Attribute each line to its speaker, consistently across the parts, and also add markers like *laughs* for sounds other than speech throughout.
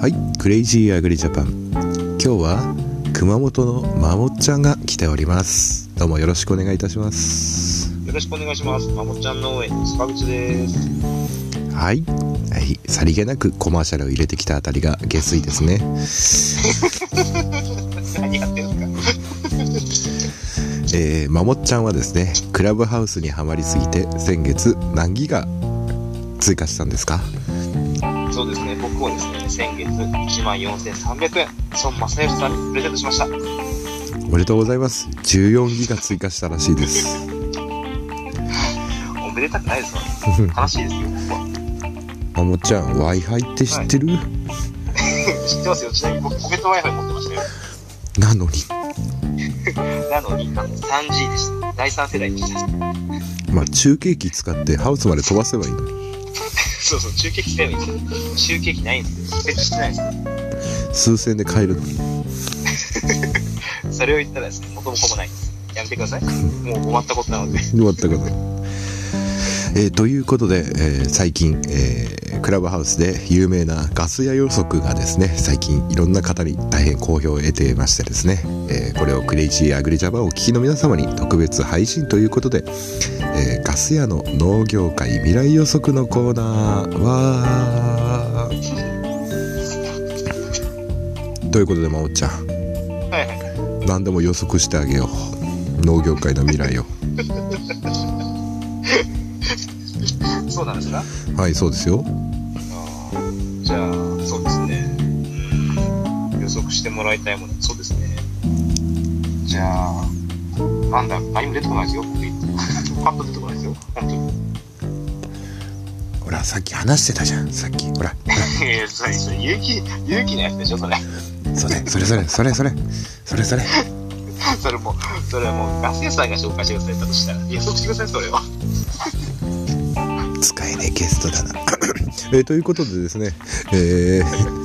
Speaker 1: はい、クレイジーアグリジャパン。今日は熊本のまもっちゃんが来ております。どうもよろしくお願いいたします。
Speaker 2: よろしくお願いします。まもっちゃん農園の坂口です。
Speaker 1: はい、はい、さりげなくコマーシャルを入れてきたあたりが下水ですね。*laughs* えー、まもっちゃんはですね、クラブハウスにはまりすぎて先月何ギガ追加したんですか？
Speaker 2: かそうですね、僕もですね、先月1万4300円、孫正義さんにプレゼントしました。
Speaker 1: おめでとうございます。14ギガ追加したらしいです。
Speaker 2: おめでたくないですわ。*laughs* 悲しいですよ、僕は。
Speaker 1: まもっちゃん、Wi-Fi って知ってる、*laughs*
Speaker 2: 知ってますよ。ちなみに僕、ポケット Wi-Fi 持ってましたよ。
Speaker 1: なのに。
Speaker 2: なのに、あの 3G でした。第3世代でした。
Speaker 1: まあ、中継機使ってハウスまで飛ばせばいいのに。
Speaker 2: そうそう、中継機使えばいいんですよ。中継機ないんですよ。設置してないんですよ。
Speaker 1: 数千で買えるのに。*laughs*
Speaker 2: それを言ったらですね、元も子もないんです。やめてください。もう終わったことなので。
Speaker 1: 終わったかな。えーということで、えー最近、えークラブハウスで有名なガス屋予測がですね最近いろんな方に大変好評を得ていましてですね、えーこれをクレイジーアグリジャパンをお聞きの皆様に特別配信ということで、えーガス屋の農業界未来予測のコーナーはということでまおっちゃん？何でも予測してあげよう。農業界の未来を。*laughs*
Speaker 2: そうなんですか？
Speaker 1: はいそうですよ
Speaker 2: じゃあ、そうですね。予測してもらいたいもの、そうですね。じゃあ、なんだ、何も出てこないですよ。パッと出てこないですよ。本当に。
Speaker 1: ほら、さっき話してたじゃん、さっき。ほら。
Speaker 2: それ、それ、それ、勇気、勇気のやつでしょ、それ。
Speaker 1: それ、それ、それ、それ、それ、それ、それ。*laughs*
Speaker 2: それも、それはもう、ガス屋さんが紹介してください、たとしたら。予測してください、それは。
Speaker 1: 使えねえゲストだな。えーということでですねえー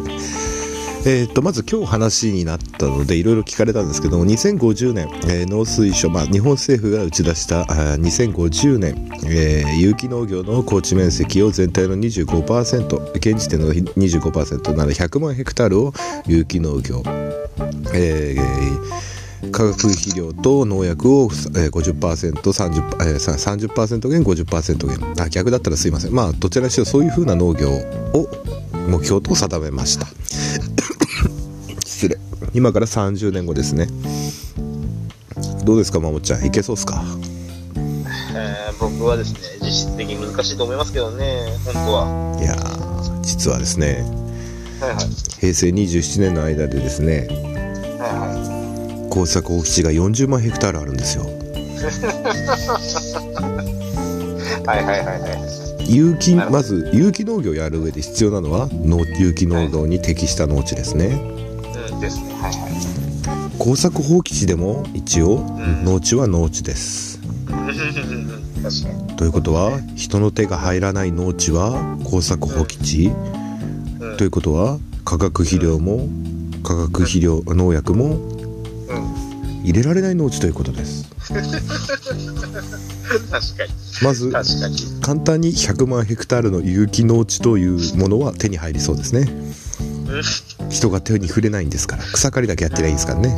Speaker 1: えーとまず今日話になったのでいろいろ聞かれたんですけども2050年、えー農水省、まあ、日本政府が打ち出したあ2050年、えー有機農業の耕地面積を全体の25%現時点の25%なら100万ヘクタールを有機農業、えー化学肥料と農薬をえー 50%30%、えーさ30%減50%減。あ逆だったらすいません。まあどちらにしろそういうふうな農業を目標と定めました。*coughs* 失礼。今から30年後ですね。どうですかまもっちゃん。いけそうっすか？
Speaker 2: えー、僕はですね、実質的に難しいと思いますけどね、本当は。
Speaker 1: いやー実はですね
Speaker 2: はいはい。
Speaker 1: 平成27年の間でですね
Speaker 2: は
Speaker 1: 耕作放棄地が40万ヘクタールあるんですよ
Speaker 2: いはい。*laughs* はいはいはいはい。
Speaker 1: 有機まず有機農業をやる上で必要なのは農有機農業に適した農地ですね
Speaker 2: うんですね。はいはい。
Speaker 1: 耕作放棄地でも一応
Speaker 2: ん
Speaker 1: 農地は農地です。*laughs* ということは人の手が入らない農地は耕作放棄地
Speaker 2: うん
Speaker 1: ということは化学肥料も化学肥料農薬も
Speaker 2: うん。
Speaker 1: 入れられない農地ということです
Speaker 2: 確かに。
Speaker 1: まず。簡単に100万ヘクタールの有機農地というものは手に入りそうですね人が手に触れないんですから草刈りだけやってりゃいいんですからね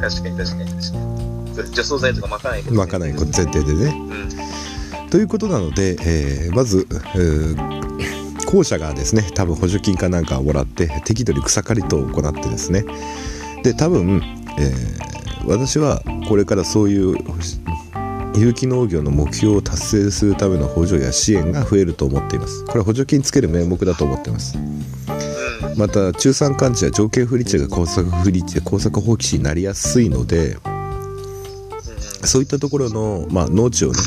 Speaker 2: 確かに確かに確かに。除草剤とか巻かない
Speaker 1: まかないこと前提でね
Speaker 2: うん。
Speaker 1: ということなので、えーまず、えー校舎がですね多分補助金かなんかをもらって適度に草刈り等を行ってですねで多分、えー私はこれからそういう有機農業の目標を達成するための補助や支援が増えると思っています。これは補助金つける名目だと思っています。
Speaker 2: うん。
Speaker 1: また中産寒地や条件不利地が耕作不利地耕作放棄地になりやすいのでそういったところの、まあ、農地をね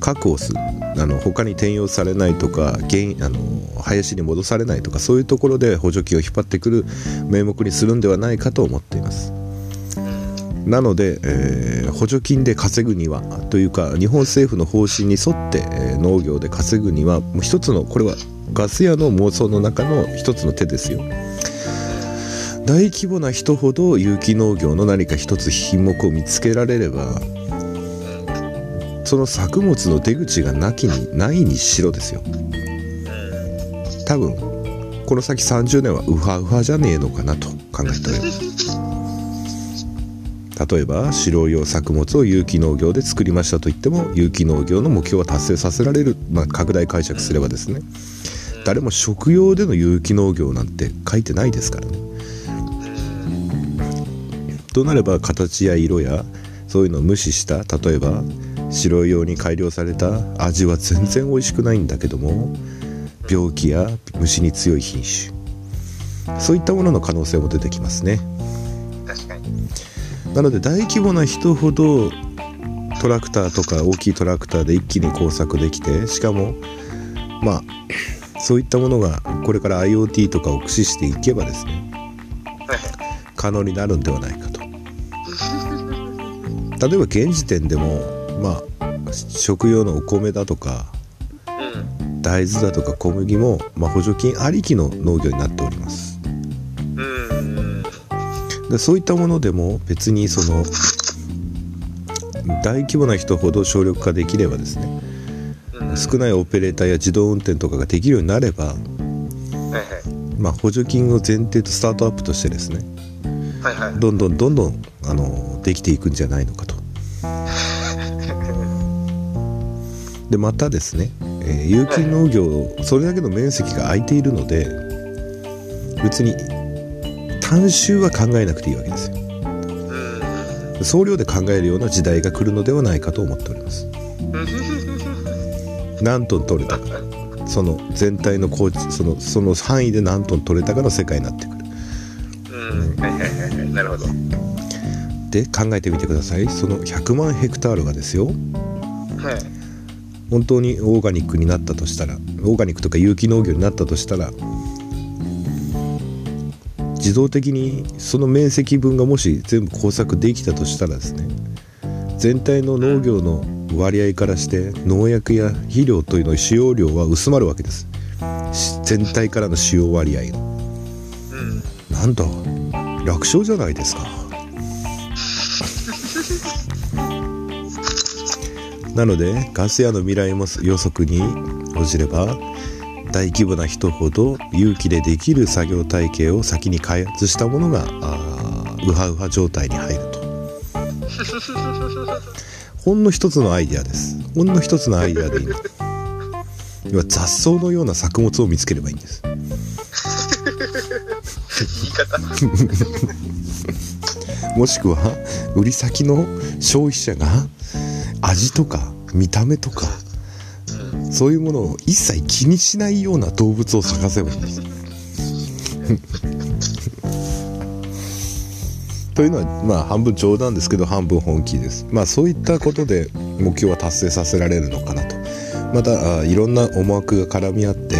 Speaker 1: 確保するあの他に転用されないとか原あの林に戻されないとかそういうところで補助金を引っ張ってくる名目にするんではないかと思っていますなので、えー補助金で稼ぐにはというか日本政府の方針に沿って、えー農業で稼ぐにはもう一つのこれはガス屋の妄想の中の一つの手ですよ。大規模な人ほど有機農業の何か一つ品目を見つけられればその作物の出口がなきにないにしろですよ。多分この先30年はウハウハじゃねえのかなと考えております。例えば飼料用作物を有機農業で作りましたと言っても有機農業の目標は達成させられる、まあ、拡大解釈すればですね。誰も食用での有機農業なんて書いてないですからね。となれば形や色やそういうのを無視した例えば白用に改良された味は全然美味しくないんだけども病気や虫に強い品種。そういったものの可能性も出てきますね。
Speaker 2: 確かに。
Speaker 1: なので大規模な人ほどトラクターとか大きいトラクターで一気に工作できてしかもまあそういったものがこれから IoT とかを駆使していけばですね可能になるんではないかと例えば現時点でもまあ食用のお米だとか
Speaker 2: うん。
Speaker 1: 大豆だとか小麦も、まあ、補助金ありきの農業になっております
Speaker 2: うん。
Speaker 1: でそういったものでも別にその大規模な人ほど省力化できればですね
Speaker 2: うん。
Speaker 1: 少ないオペレーターや自動運転とかができるようになれば。まあ、補助金を前提とスタートアップとしてですね。どんどんどんどんあのできていくんじゃないのかと。*laughs* でまたですね、えー有機農業それだけの面積が空いているので別に単収は考えなくていいわけですよ
Speaker 2: うん。
Speaker 1: 総量で考えるような時代が来るのではないかと思っております何トン取れたかその全体の高知そのその範囲で何トン取れたかの世界になってくる
Speaker 2: うん。はいはいはいはい。なるほど。
Speaker 1: で考えてみてくださいその100万ヘクタールがですよ
Speaker 2: はい。
Speaker 1: 本当にオーガニックになったとしたらオーガニックとか有機農業になったとしたら自動的にその面積分がもし全部工作できたとしたらですね全体の農業の割合からして農薬や肥料というの使用量は薄まるわけです。し全体からの使用割合が。
Speaker 2: うん。
Speaker 1: なんだ楽勝じゃないですか。*laughs* なのでガス屋の未来も予測に応じれば大規模な人ほど有機でできる作業体系を先に開発したものがウハウハ状態に入ると。*laughs* ほんの一つのアイデアです。ほんの一つのアイデアでいいの。要は雑草のような作物を見つければいいんです。
Speaker 2: 言い方。
Speaker 1: もしくは売り先の消費者が味とか見た目とかそういうものを一切気にしないような動物を探せばいいんです。*laughs* というのはまあ半分冗談ですけど半分本気です。まあそういったことで目標は達成させられるのかなと。またあいろんな思惑が絡み合って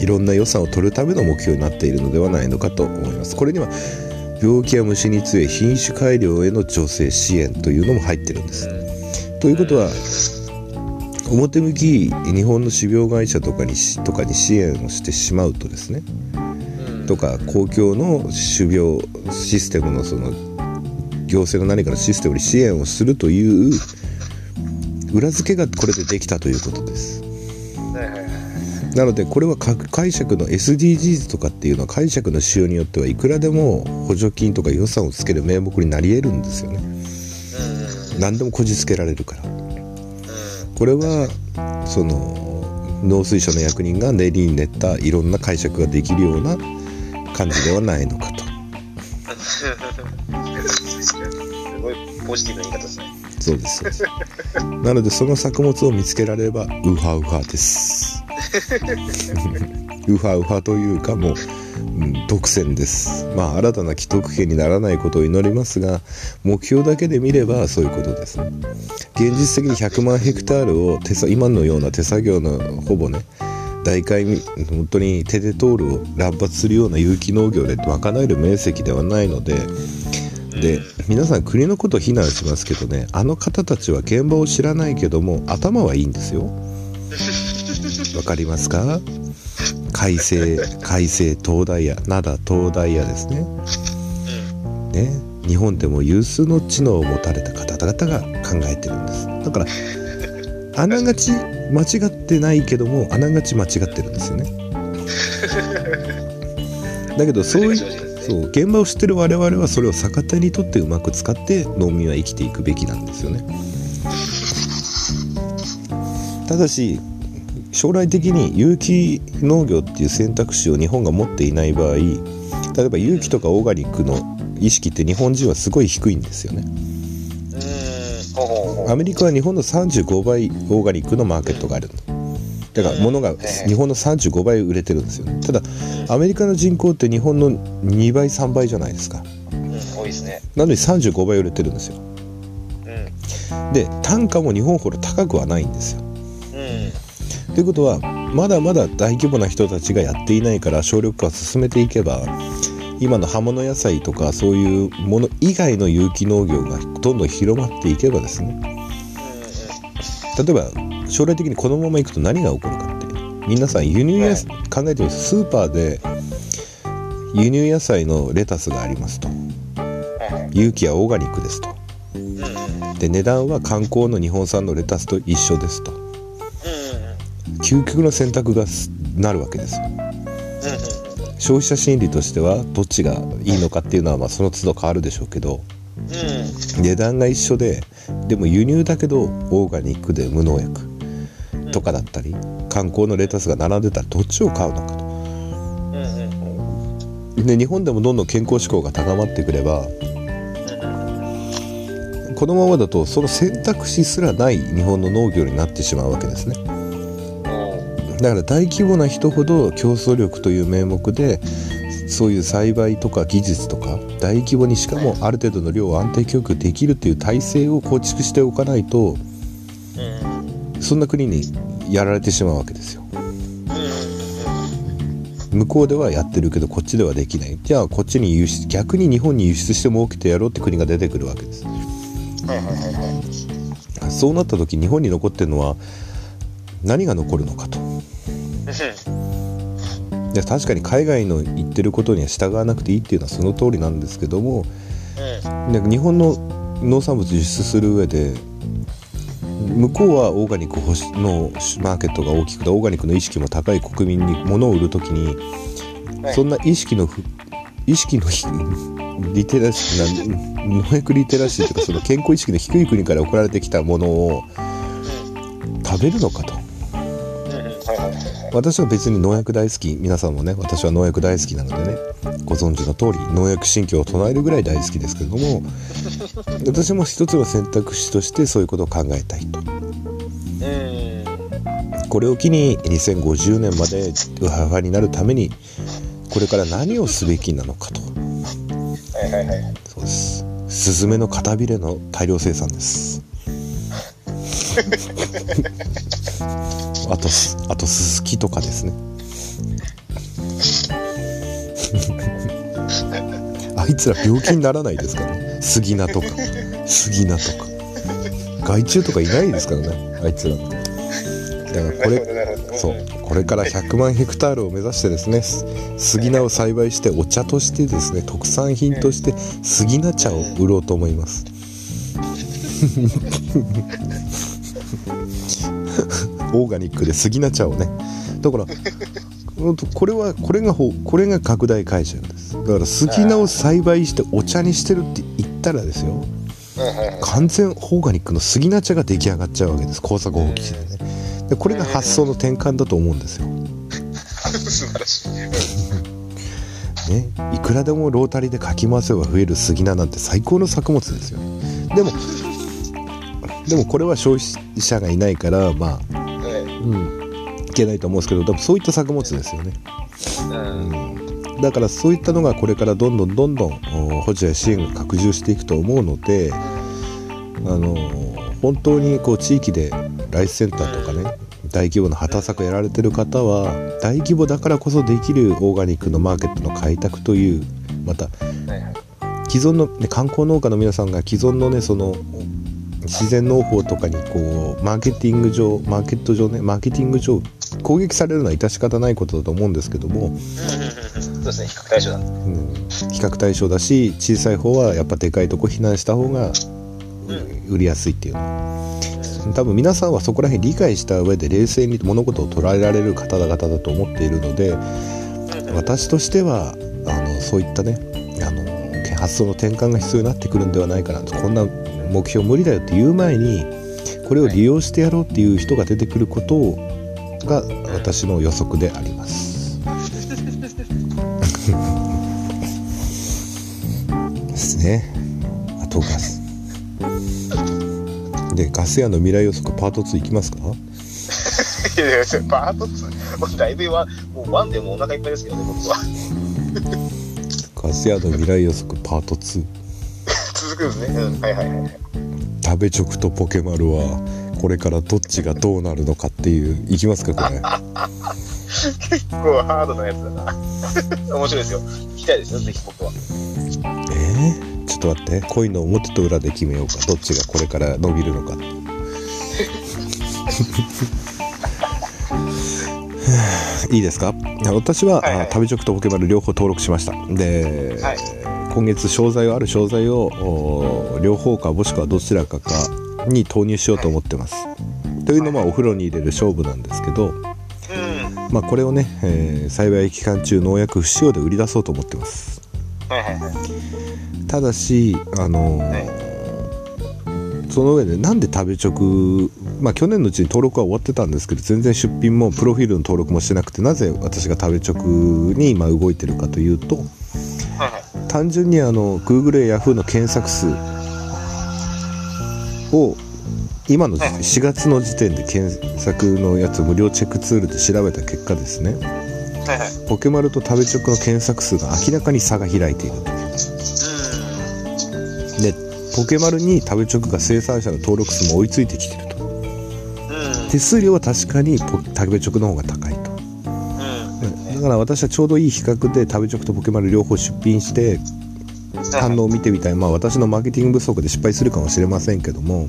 Speaker 1: いろんな予算を取るための目標になっているのではないのかと思います。これには病気や虫に強い品種改良への助成支援というのも入ってるんです。ということは表向き日本の種苗会社とかにしとかに支援をしてしまうとですねとか公共の種苗システムのその行政の何かのシステムに支援をするという裏付けがこれでできたということです。なのでこれは各解釈の SDGs とかっていうのは解釈の仕様によってはいくらでも補助金とか予算をつける名目になり得るんですよね。何でもこじつけられるからこれはその農水省の役人が練りに練ったいろんな解釈ができるような感じではないのかと。
Speaker 2: すごいポジティブな言い方ですね。
Speaker 1: そうですなのでその作物を見つけられればウハウハです。ウハウハというかもううん、独占です。まあ新たな既得権にならないことを祈りますが目標だけで見ればそういうことです。現実的に100万ヘクタールを手さ今のような手作業のほぼね大海本当に手で通るを乱発するような有機農業で賄える面積ではないのでで皆さん国のことを非難しますけどねあの方たちは現場を知らないけども頭はいいんですよ。わかりますか？海星海星東大屋灘東大屋ですね。ね。日本でも有数の知能を持たれた方々が考えてるんです。だから *laughs* あながち間違ってないけどもあながち間違ってるんですよね。*laughs* だけどそういうそう現場を知ってる我々はそれを逆手にとってうまく使って農民は生きていくべきなんですよね。*laughs* ただし将来的に有機農業っていう選択肢を日本が持っていない場合例えば有機とかオーガニックの意識って日本人はすごい低いんですよねアメリカは日本の35倍オーガニックのマーケットがあるのだから物が日本の35倍売れてるんですよねただアメリカの人口って日本の2倍3倍じゃないですか
Speaker 2: うん、多いですね。
Speaker 1: なのに35倍売れてるんですよ
Speaker 2: うん。
Speaker 1: で単価も日本ほど高くはないんですよ
Speaker 2: うん。
Speaker 1: ということはまだまだ大規模な人たちがやっていないから省力化を進めていけば今の葉物野菜とかそういうもの以外の有機農業がどんどん広まっていけばですね。例えば将来的にこのままいくと何が起こるかって皆さん輸入野菜、考えてみてスーパーで輸入野菜のレタスがありますと。有機やオーガニックですと。で値段は観光の日本産のレタスと一緒ですと究極の選択がなるわけです。よ消費者心理としてはどっちがいいのかっていうのはまあその都度変わるでしょうけど値段が一緒ででも輸入だけどオーガニックで無農薬とかだったり観光のレタスが並んでたらどっちを買うのかと。で日本でもどんどん健康志向が高まってくればこのままだとその選択肢すらない日本の農業になってしまうわけですね。だから大規模な人ほど競争力という名目でそういう栽培とか技術とか大規模にしかもある程度の量を安定供給できるっていう体制を構築しておかないとそんな国にやられてしまうわけですよ。向こうではやってるけどこっちではできない。じゃあこっちに輸出逆に日本に輸出して儲けてやろうって国が出てくるわけです。そうなった時日本に残ってるのは何が残るのかと。で確かに海外の言ってることには従わなくていいっていうのはその通りなんですけどもで日本の農産物輸出する上で向こうはオーガニックのマーケットが大きくてオーガニックの意識も高い国民に物を売る時にそんな意識のふ意識のひリテラシーな農薬リテラシーとかその健康意識の低い国から送られてきたものを食べるのかと私は別に農薬大好き。皆さんもね私は農薬大好きなのでねご存知の通り農薬神経を唱えるぐらい大好きですけれども私も一つの選択肢としてそういうことを考えたいと。これを機に2050年までウハウハになるためにこれから何をすべきなのかと。そうです。スズメの肩びれの大量生産です *laughs* あとあとススキとかですね。*laughs* あいつら病気にならないですから。ね杉菜とか。杉菜とか。害虫とかいないですからね。あいつら。だからこれそう。これから100万ヘクタールを目指してですね杉菜を栽培してお茶としてですね特産品として杉菜茶を売ろうと思います。オーガニックで杉菜茶をね。だからこれはこれがほこれが拡大解釈です。だから杉菜を栽培してお茶にしてるって言ったらですよ。完全オーガニックの杉菜茶が出来上がっちゃうわけです。工作放棄地でね。でこれが発想の転換だと思うんですよ、*laughs*
Speaker 2: 素晴らしい。
Speaker 1: ね、いくらでもロータリーでかき回せば増える杉菜なんて最高の作物ですよ。でもでもこれは消費者がいないからまあうんいけないと思うんですけどでもそういった作物ですよね、うん、だからそういったのがこれからどんどんどんどんお補助や支援が拡充していくと思うのであの本当にこう地域でライスセンターとかね大規模な畑作やられてる方は大規模だからこそできるオーガニックのマーケットの開拓というまた。既存の、ね、観光農家の皆さんが既存のねその自然農法とかにこうマーケティング上マーケット上ねマーケティング上攻撃されるのは致し方ないことだと思うんですけども、
Speaker 2: そうですね、比較対象だ。
Speaker 1: うん、比較対象だし小さい方はやっぱでかいとこ避難した方が売りやすいっていう。のは多分皆さんはそこら辺理解した上で冷静に物事を捉えられる方々だと思っているので私としてはあのそういったねあの発想の転換が必要になってくるんではないかなと。こんな目標無理だよって言う前にこれを利用してやろうっていう人が出てくることが私の予測であります。*laughs* ですね。あとガス。でガス屋の未来予測パート2いきますか？
Speaker 2: いやいや、パート2、もうだいぶは、もう1でもうお腹いっぱいですけどね、僕は。
Speaker 1: ガス屋の未来予測パート2
Speaker 2: 続くんですね。うん、はいはいはい。
Speaker 1: 食べチョクとポケマルはこれからどっちがどうなるのかっていういきますかこれ。
Speaker 2: 結構ハードなやつだな。*laughs* 面白いですよ。聞きたいですよ、ぜひ僕は。
Speaker 1: えー、ちょっと待って。恋の表と裏で決めようか。どっちがこれから伸びるのか。*laughs* いいですか？私は、
Speaker 2: はいはい。
Speaker 1: あ食べチョクとポケマル両方登録しました。で、
Speaker 2: はい
Speaker 1: 今月商材をある商材をお両方かもしくはどちらかかに投入しようと思ってますというのもお風呂に入れる勝負なんですけど、
Speaker 2: うん。
Speaker 1: まあ、これをね、えー栽培期間中農薬不使用で売り出そうと思ってます
Speaker 2: はいはいはい。
Speaker 1: ただしあのー
Speaker 2: はい
Speaker 1: その上でなんで食べ直まあ去年のうちに登録は終わってたんですけど全然出品もプロフィールの登録もしてなくてなぜ私が食べ直に今動いてるかというと。単純にあの Google や Yahoo の検索数を今の時
Speaker 2: はい
Speaker 1: 4月の時点で検索のやつ無料チェックツールで調べた結果ですね。ポケマルと食べ直の検索数が明らかに差が開いているとでポケマルに食べ直が生産者の登録数も追いついてきてると。手数料は確かにポ食べ直の方が高いと
Speaker 2: うん。
Speaker 1: だから私はちょうどいい比較で食べ直とポケマル両方出品して反応を見てみたい。まあ私のマーケティング不足で失敗するかもしれませんけども。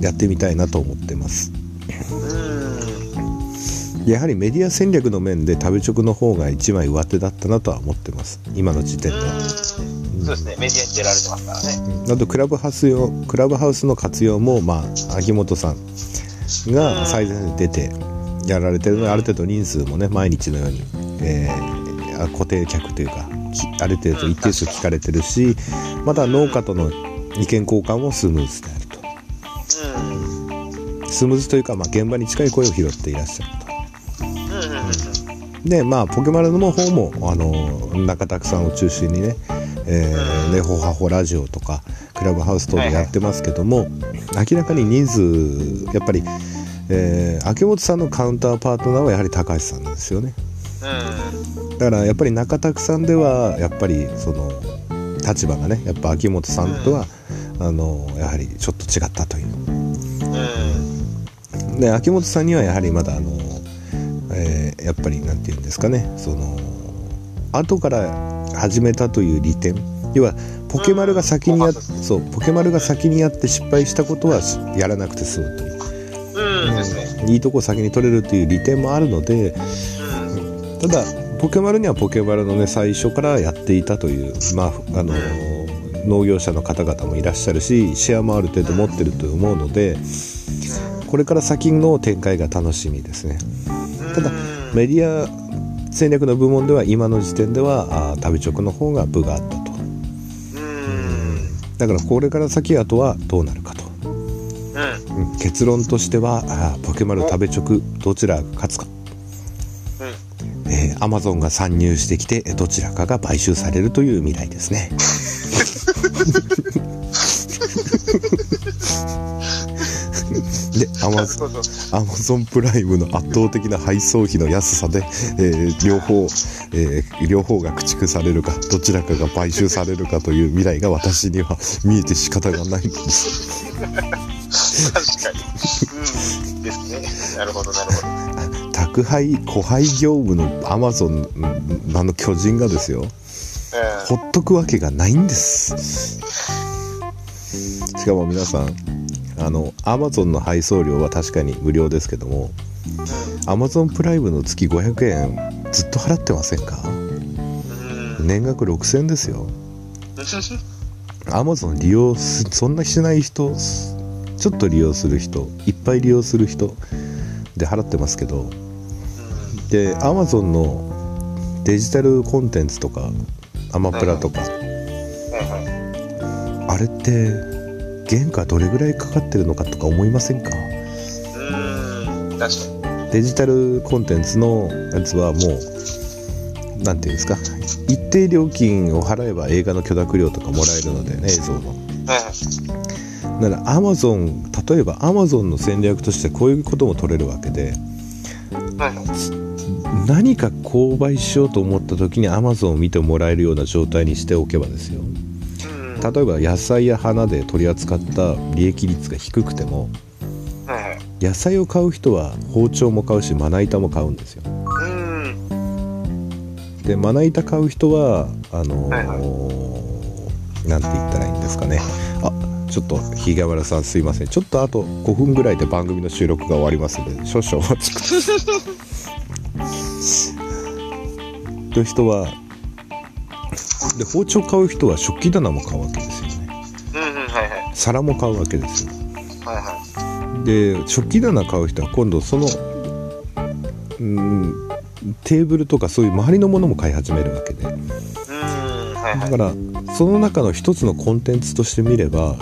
Speaker 1: やってみたいなと思ってます。
Speaker 2: うん。
Speaker 1: やはりメディア戦略の面で食べ直の方が一枚上手だったなとは思ってます。今の時点では。
Speaker 2: そうですね、メディアに出られてますからね。
Speaker 1: あとクラブハウス用クラブハウスの活用もまあ秋元さんが最前線で出てやられてるのである程度人数もね毎日のように、えーあ固定客というかきある程度一定数聞かれてるしまた農家との意見交換もスムーズである
Speaker 2: うん。
Speaker 1: とスムーズというか、まあ、現場に近い声を拾っていらっしゃる
Speaker 2: うん。
Speaker 1: とでまあポケマルの方もあの中田さんを中心にねえーネホハホラジオとかクラブハウス等でやってますけども、明らかに人数やっぱり、えー秋元さんのカウンターパートナーはやはり高橋さんなんですよね
Speaker 2: うん。
Speaker 1: だからやっぱり中田さんではやっぱりその立場がねやっぱ秋元さんとは、あのやはりちょっと違ったという
Speaker 2: うん。
Speaker 1: で秋元さんにはやはりまだあの、えーやっぱりなんて言うんですかねその後から始めたという利点要はポケマルが先にやそうポケマルが先にやって失敗したことはしやらなくて済むという。いいとこ先に取れるという利点もあるので。ただポケマルにはポケマルのね最初からやっていたというまああの農業者の方々もいらっしゃるしシェアもある程度持ってると思うのでこれから先の展開が楽しみですねただメディア戦略の部門では今の時点ではあ旅直の方が部があったと。だからこれから先あとはどうなるか、結論としてはポケマル食べ直どちらが勝つか。えー、アマゾンが参入してきてえーどちらかが買収されるという未来ですね。でアマゾンアマゾンプライムの圧倒的な配送費の安さで、えー両方、えー両方が駆逐されるかどちらかが買収されるかという未来が私には見えて仕方がないのです
Speaker 2: 確かに。うん。ですね。なるほど、なるほど。
Speaker 1: 宅配後配業務のアマゾンあの巨人がですよ
Speaker 2: え
Speaker 1: ほっとくわけがないんですしかも皆さんあのアマゾンの配送料は確かに無料ですけどもアマゾンプライムの月500円ずっと払ってませんか？年額6000円ですよアマゾン利用すそんなしない人ちょっと利用する人いっぱい利用する人で払ってますけどでアマゾンのデジタルコンテンツとかアマプラとか。あれって原価どれぐらいかかってるのかとか思いませんか？
Speaker 2: うん。確かに。
Speaker 1: デジタルコンテンツのやつはもう何ていうんですか？一定料金を払えば映画の許諾料とかもらえるのでね映像の。だからアマゾン例えばアマゾンの戦略としてこういうことも取れるわけで
Speaker 2: はいはい。
Speaker 1: 何か購買しようと思った時にアマゾンを見てもらえるような状態にしておけばですよ
Speaker 2: うん。
Speaker 1: 例えば野菜や花で取り扱った利益率が低くても
Speaker 2: はいはい。
Speaker 1: 野菜を買う人は包丁も買うしまな板も買うんですよ
Speaker 2: うん。
Speaker 1: でまな板買う人はあのー
Speaker 2: はい
Speaker 1: なんて言ったらいいんですかねあちょっとひげ村さんすいませんちょっとあと5分ぐらいで番組の収録が終わりますので少々お待ちくださいという人はで包丁買う人は食器棚も買うわけですよね
Speaker 2: うんうん。はいはい。
Speaker 1: 皿も買うわけですよ
Speaker 2: はいは
Speaker 1: で食器棚買う人は今度そのうんテーブルとかそういう周りのものも買い始めるわけで
Speaker 2: い。うん。はいはい。
Speaker 1: だからその中の一つのコンテンツとして見れば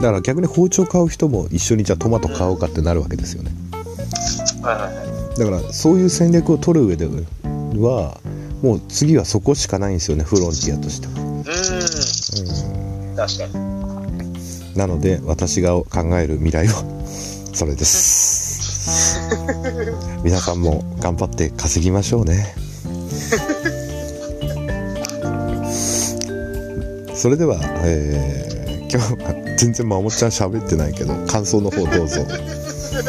Speaker 1: だから逆に包丁買う人も一緒にじゃあトマト買おうかってなるわけですよね
Speaker 2: はいはいはい。
Speaker 1: だからそういう戦略を取る上ではもう次はそこしかないんですよねフロンティアとしては、
Speaker 2: うん。確かに。
Speaker 1: なので私が考える未来は *laughs* それです皆さんも頑張って稼ぎましょうねそれでは、えー今日は全然まもっちゃん喋ってないけど感想の方どうぞ
Speaker 2: いや、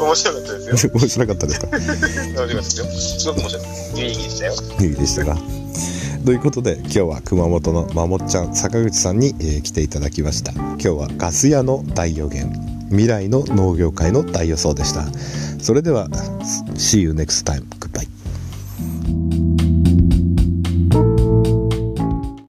Speaker 2: 面白かったですよ。*laughs*
Speaker 1: 面白かったですか？
Speaker 2: 面白かったですよ。すごく面白い。有意義でしたよ。
Speaker 1: いいでしたか？ということで今日は熊本のまもっちゃん坂口さんに、えー来ていただきました今日はガス屋の大予言未来の農業界の大予想でしたそれでは See you next time goodbye